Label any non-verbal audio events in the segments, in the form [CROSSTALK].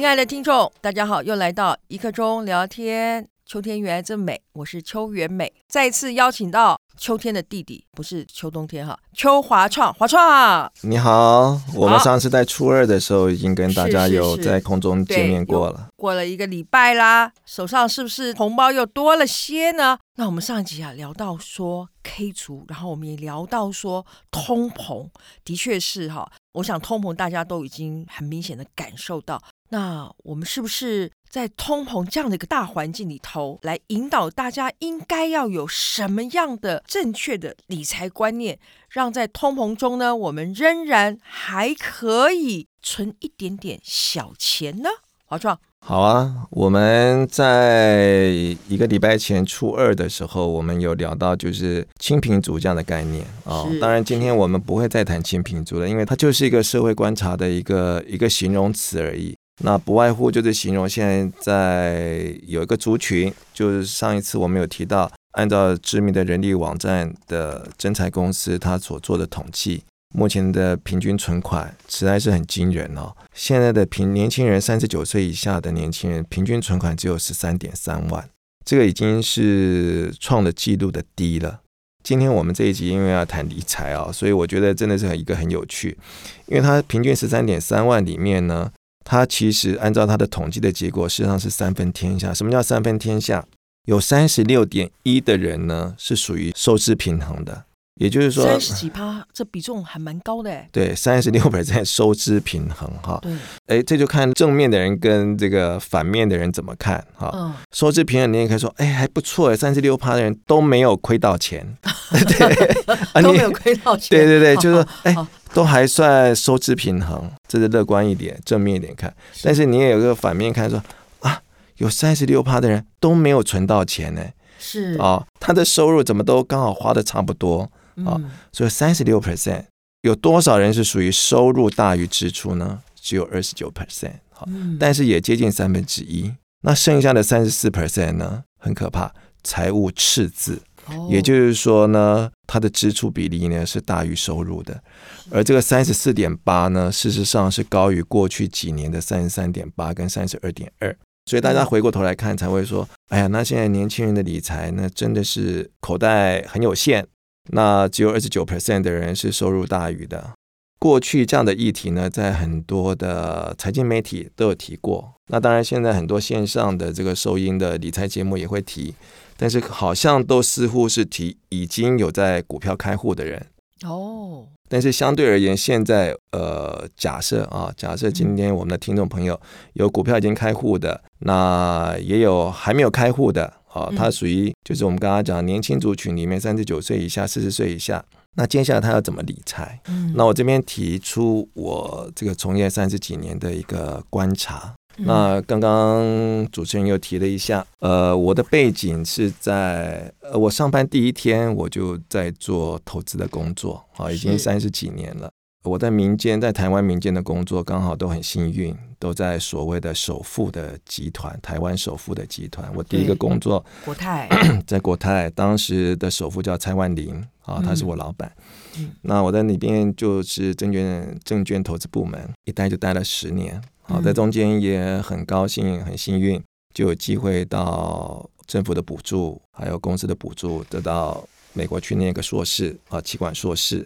亲爱的听众，大家好，又来到一刻钟聊天。秋天原来这么美，我是邱元美，再次邀请到秋天的弟弟，不是秋冬天哈，邱华创，华创，你好。我们上次在初二的时候已经跟大家有在空中见面过了，过了一个礼拜啦，手上是不是红包又多了些呢？那我们上一集啊聊到说 K 族，然后我们也聊到说通膨，的确是哈，我想通膨大家都已经很明显的感受到。那我们是不是在通膨这样的一个大环境里头，来引导大家应该要有什么样的正确的理财观念，让在通膨中呢，我们仍然还可以存一点点小钱呢？华创，好啊，我们在一个礼拜前初二的时候，我们有聊到就是清贫族这样的概念啊。哦，当然，今天我们不会再谈清贫族了，因为它就是一个社会观察的一个一个形容词而已。那不外乎就是形容现在在有一个族群，就是上一次我们有提到，按照知名的人力网站的征才公司他所做的统计，目前的平均存款实在是很惊人哦。现在的平年轻人三十九岁以下的年轻人平均存款只有十三点三万，这个已经是创了纪录的低了。今天我们这一集因为要谈理财啊，所以我觉得真的是一个很有趣，因为它平均十三点三万里面呢。它其实按照它的统计的结果，实际上是三分天下。什么叫三分天下？有三十六点一的人呢是属于收支平衡的，也就是说三十几趴，这比重还蛮高的。对，三十六 percent 收支平衡哈。对，哎，这就看正面的人跟这个反面的人怎么看哈。嗯，收支平衡，你也可以说，哎，还不错哎，三十六趴的人都没有亏到钱，[LAUGHS] 对，[LAUGHS] 都没有亏到钱。对对对，就是说，哎。都还算收支平衡，这是乐观一点、正面一点看。但是你也有个反面看说，说啊，有三十六趴的人都没有存到钱呢，是啊、哦，他的收入怎么都刚好花的差不多啊？所以三十六 percent 有多少人是属于收入大于支出呢？只有二十九 percent，好，但是也接近三分之一。那剩下的三十四 percent 呢？很可怕，财务赤字。也就是说呢，它的支出比例呢是大于收入的，而这个三十四点八呢，事实上是高于过去几年的三十三点八跟三十二点二，所以大家回过头来看才会说，哎呀，那现在年轻人的理财呢，真的是口袋很有限，那只有二十九 percent 的人是收入大于的。过去这样的议题呢，在很多的财经媒体都有提过，那当然现在很多线上的这个收音的理财节目也会提。但是好像都似乎是提已经有在股票开户的人哦。但是相对而言，现在呃，假设啊，假设今天我们的听众朋友有股票已经开户的，那也有还没有开户的啊，他属于就是我们刚刚讲年轻族群里面三十九岁以下、四十岁以下。那接下来他要怎么理财？那我这边提出我这个从业三十几年的一个观察。那刚刚主持人又提了一下，呃，我的背景是在呃，我上班第一天我就在做投资的工作，啊，已经三十几年了。我在民间，在台湾民间的工作刚好都很幸运，都在所谓的首富的集团，台湾首富的集团。我第一个工作国泰，[CLEARS THROAT] 在国泰，当时的首富叫蔡万林，啊，他是我老板。嗯，那我在里边就是证券证券投资部门，一待就待了十年。好，在中间也很高兴、很幸运，就有机会到政府的补助，还有公司的补助，得到美国去念个硕士啊，企管硕士，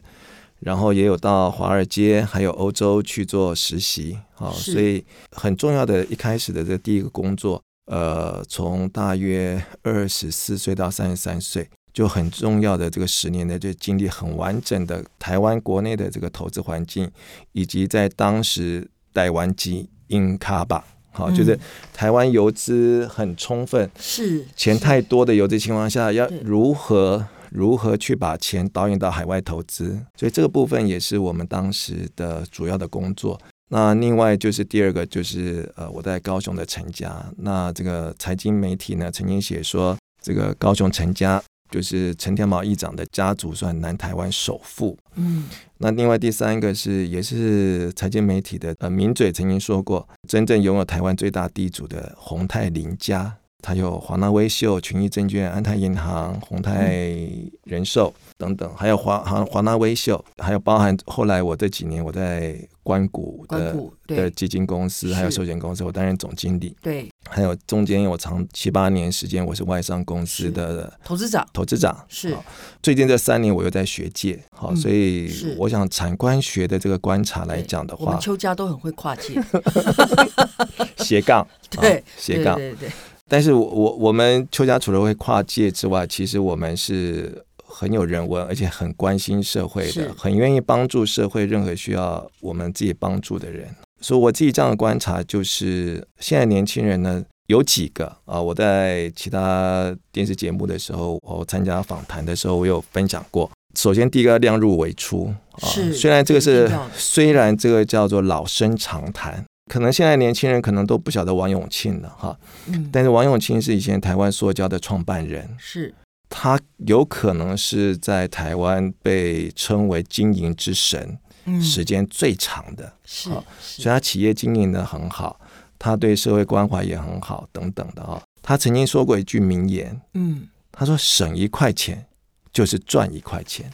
然后也有到华尔街，还有欧洲去做实习啊，所以很重要的一开始的这第一个工作，呃，从大约二十四岁到三十三岁，就很重要的这个十年的就经历很完整的台湾国内的这个投资环境，以及在当时台湾机。英卡吧，好，就是台湾游资很充分，是钱太多的游资情况下，要如何如何去把钱导引到海外投资，所以这个部分也是我们当时的主要的工作。那另外就是第二个，就是呃，我在高雄的陈家，那这个财经媒体呢曾经写说，这个高雄陈家。就是陈天茂议长的家族算南台湾首富。嗯，那另外第三个是也是财经媒体的呃名嘴曾经说过，真正拥有台湾最大地主的洪泰林家，它有华纳威秀、群益证券、安泰银行、宏泰人寿等等，还有华华华纳威秀，还有包含后来我这几年我在关谷的基金公司，是。还有寿险公司，我担任总经理。对，还有中间有长七八年时间，我是外商公司的投资长。投资长。是。最近这三年我又在学界，好，嗯、所以我想产官学的这个观察来讲的话，我们邱家都很会跨界，[LAUGHS] [LAUGHS] 斜杠，对，斜杠，对对对。但是我我我们邱家除了会跨界之外，其实我们是很有人文，而且很关心社会的，很愿意帮助社会任何需要我们自己帮助的人。所以我自己这样的观察就是，现在年轻人呢有几个啊，我在其他电视节目的时候，我参加访谈的时候，我有分享过。首先第一个量入为出啊，虽然这个是虽然这个叫做老生常谈。可能现在年轻人可能都不晓得王永庆了哈，嗯，但是王永庆是以前台湾塑胶的创办人，是，他有可能是在台湾被称为经营之神，嗯，时间最长的，是，所以他企业经营的很好，他对社会关怀也很好，等等的啊。他曾经说过一句名言，嗯，他说省一块钱就是赚一块钱。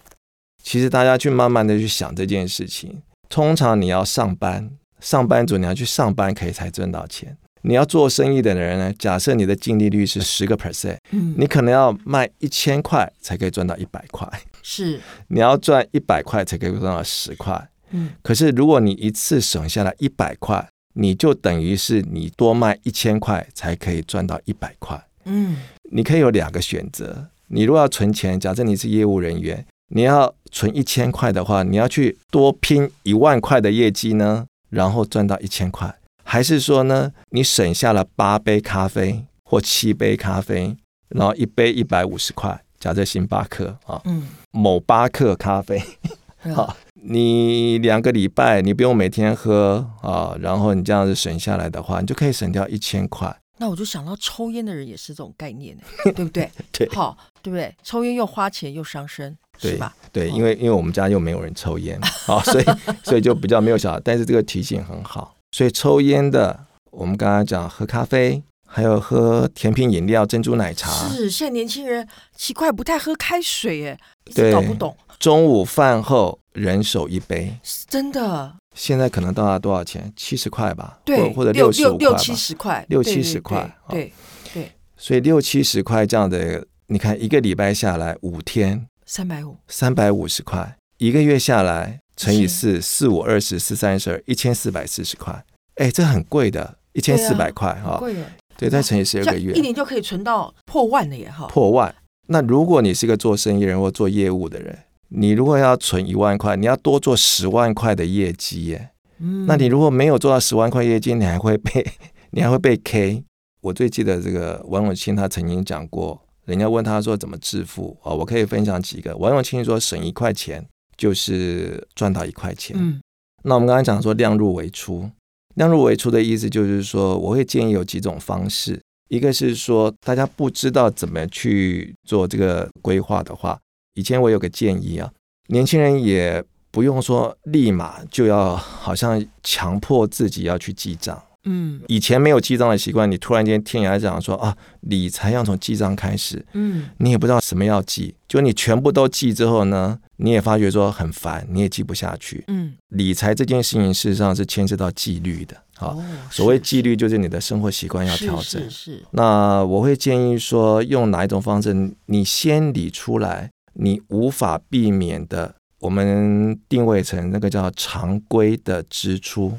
其实大家去慢慢的去想这件事情，通常你要上班。上班族你要去上班可以才赚到钱，你要做生意的人呢？假设你的净利率是十个 percent，嗯，你可能要卖一千块才可以赚到一百块，是，你要赚一百块才可以赚到十块，嗯，可是如果你一次省下来一百块，你就等于是你多卖一千块才可以赚到一百块，嗯，你可以有两个选择，你如果要存钱，假设你是业务人员，你要存一千块的话，你要去多拼一万块的业绩呢？然后赚到一千块，还是说呢？你省下了八杯咖啡或七杯咖啡，然后一杯一百五十块，假设星巴克啊，嗯，某巴克咖啡，好，你两个礼拜你不用每天喝啊，然后你这样子省下来的话，你就可以省掉一千块。那我就想到抽烟的人也是这种概念，[LAUGHS] 对不对？对，好，对不对？抽烟又花钱又伤身。对吧？对，因为因为我们家又没有人抽烟，好，[LAUGHS] 所以所以就比较没有小孩。但是这个提醒很好，所以抽烟的，我们刚刚讲喝咖啡，还有喝甜品饮料、珍珠奶茶。是，现在年轻人奇怪不太喝开水，哎，对，搞不懂。中午饭后人手一杯，真的。现在可能到达多少钱？七十块吧，对，或者六十五块，六七十块，六七十块，对对。所以六七十块这样的，你看一个礼拜下来五天。三百五，三百五十块，一个月下来乘以四，四五二十，四三十二，一千四百四十块。哎，这很贵的，一千四百块哈，贵耶。对，再乘以十二个月，一年就可以存到破万了也好。破万。那如果你是一个做生意人或做业务的人，你如果要存一万块，你要多做十万块的业绩耶。嗯。那你如果没有做到十万块业绩，你还会被 [LAUGHS] 你还会被 K。我最记得这个王永庆他曾经讲过。人家问他说怎么致富啊？我可以分享几个。王永庆说省一块钱就是赚到一块钱。嗯，那我们刚才讲说量入为出，量入为出的意思就是说，我会建议有几种方式。一个是说大家不知道怎么去做这个规划的话，以前我有个建议啊，年轻人也不用说立马就要好像强迫自己要去记账。嗯，以前没有记账的习惯，你突然间听人家讲说啊，理财要从记账开始，嗯，你也不知道什么要记，就你全部都记之后呢，你也发觉说很烦，你也记不下去，嗯，理财这件事情事实上是牵涉到纪律的，好，哦，所谓纪律就是你的生活习惯要调整，是，是，是，那我会建议说用哪一种方式，你先理出来，你无法避免的，我们定位成那个叫常规的支出。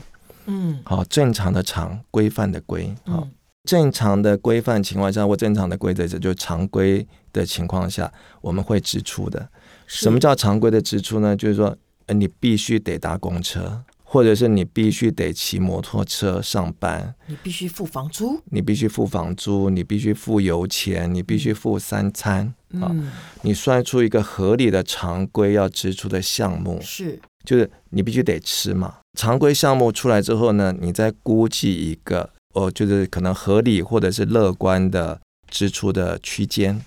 嗯，好，正常的常规范的规，好，正常的规范情况下或正常的规则，这就是常规的情况下，我们会支出的。什么叫常规的支出呢？就是说，呃，你必须得搭公车，或者是你必须得骑摩托车上班，你必须付房租，你必须付房租，你必须付油钱，你必须付三餐，啊，你算出一个合理的常规要支出的项目，是，就是你必须得吃嘛。常规项目出来之后呢，你再估计一个哦，就是可能合理或者是乐观的支出的区间。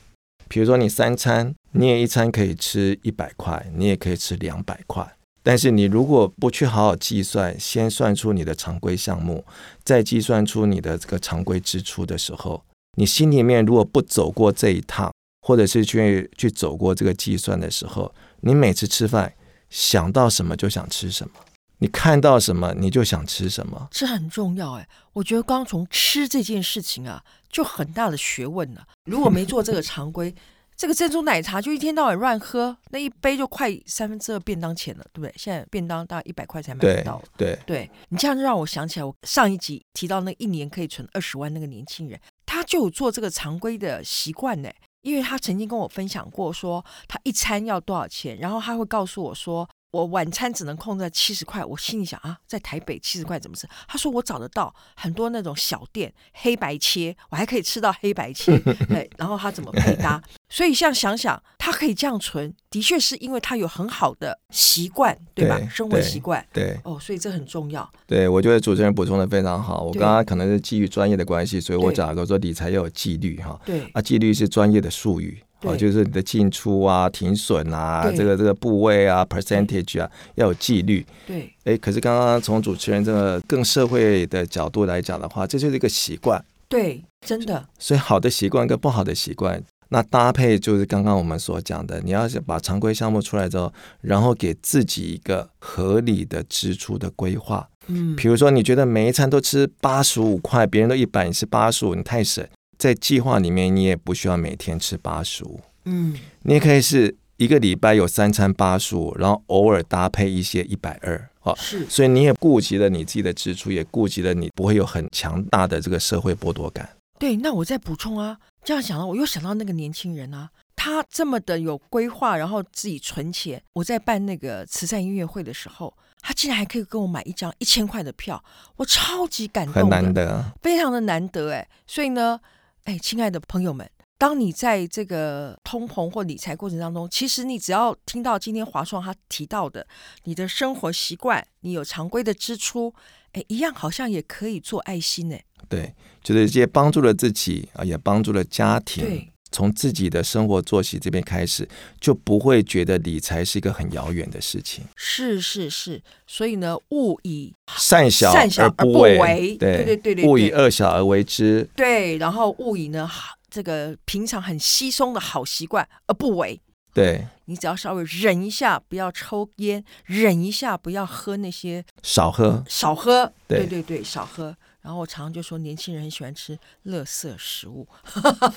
比如说你三餐，你也一餐可以吃一百块，你也可以吃两百块。但是你如果不去好好计算，先算出你的常规项目，再计算出你的这个常规支出的时候，你心里面如果不走过这一趟，或者是去去走过这个计算的时候，你每次吃饭想到什么就想吃什么，你看到什么你就想吃什么，这很重要哎。我觉得刚从吃这件事情啊，就很大的学问了。如果没做这个常规。[LAUGHS] 这个珍珠奶茶就一天到晚乱喝，那一杯就快三分之二便当钱了，对不对？现在便当大概一百块才买得到。对对，对，你这样让我想起来，我上一集提到那一年可以存二十万那个年轻人，他就有做这个常规的习惯呢。因为他曾经跟我分享过，说他一餐要多少钱，然后他会告诉我说。我晚餐只能控制在七十块，我心里想啊，在台北七十块怎么吃？他说我找得到很多那种小店，黑白切，我还可以吃到黑白切。[LAUGHS] 对，然后他怎么配搭？所以像想想，他可以这样存，的确是因为他有很好的习惯，对吧？对生活习惯。对。哦，所以这很重要。对，我觉得主持人补充的非常好。我刚刚可能是基于专业的关系，所以我讲个说理财要有纪律哈。对。啊，纪律是专业的术语。哦，就是你的进出啊、停损啊、这个这个部位啊、percentage 啊，要有纪律。对，哎，可是刚刚从主持人这个更社会的角度来讲的话，这就是一个习惯。对，真的。所以好的习惯跟不好的习惯，那搭配就是刚刚我们所讲的，你要是把常规项目出来之后，然后给自己一个合理的支出的规划。嗯，比如说你觉得每一餐都吃八十五块，别人都一百，你吃八十五，你太省。在计划里面，你也不需要每天吃八十五，嗯，你也可以是一个礼拜有三餐八十五，然后偶尔搭配一些一百二，哦，是，所以你也顾及了你自己的支出，也顾及了你不会有很强大的这个社会剥夺感。对，那我再补充啊，这样想到我又想到那个年轻人啊，他这么的有规划，然后自己存钱。我在办那个慈善音乐会的时候，他竟然还可以跟我买一张一千块的票，我超级感动，很难得，非常的难得哎，所以呢。哎，亲爱的朋友们，当你在这个通膨或理财过程当中，其实你只要听到今天华创他提到的，你的生活习惯，你有常规的支出，哎，一样好像也可以做爱心呢。对，就是这些帮助了自己啊，也帮助了家庭。对，从自己的生活作息这边开始，就不会觉得理财是一个很遥远的事情。是是是，所以呢，勿以善小而不为，对对对对，勿以恶小而为之。对，然后勿以呢，这个平常很稀松的好习惯而不为。对，你只要稍微忍一下，不要抽烟，忍一下，不要喝那些，少喝，少喝，对对对，少喝。然后我常常就说，年轻人很喜欢吃垃圾食物，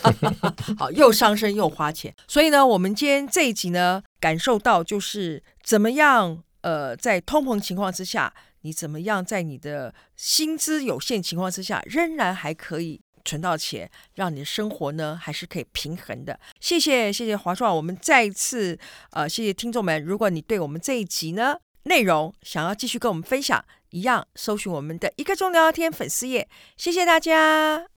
[LAUGHS] 好，又伤身又花钱。所以呢，我们今天这一集呢，感受到就是怎么样，呃，在通膨情况之下，你怎么样在你的薪资有限情况之下，仍然还可以。存到钱，让你的生活呢还是可以平衡的。谢谢，谢谢华硕，我们再一次呃，谢谢听众们。如果你对我们这一集呢内容想要继续跟我们分享，一样搜寻我们的一刻钟聊聊天粉丝页。谢谢大家。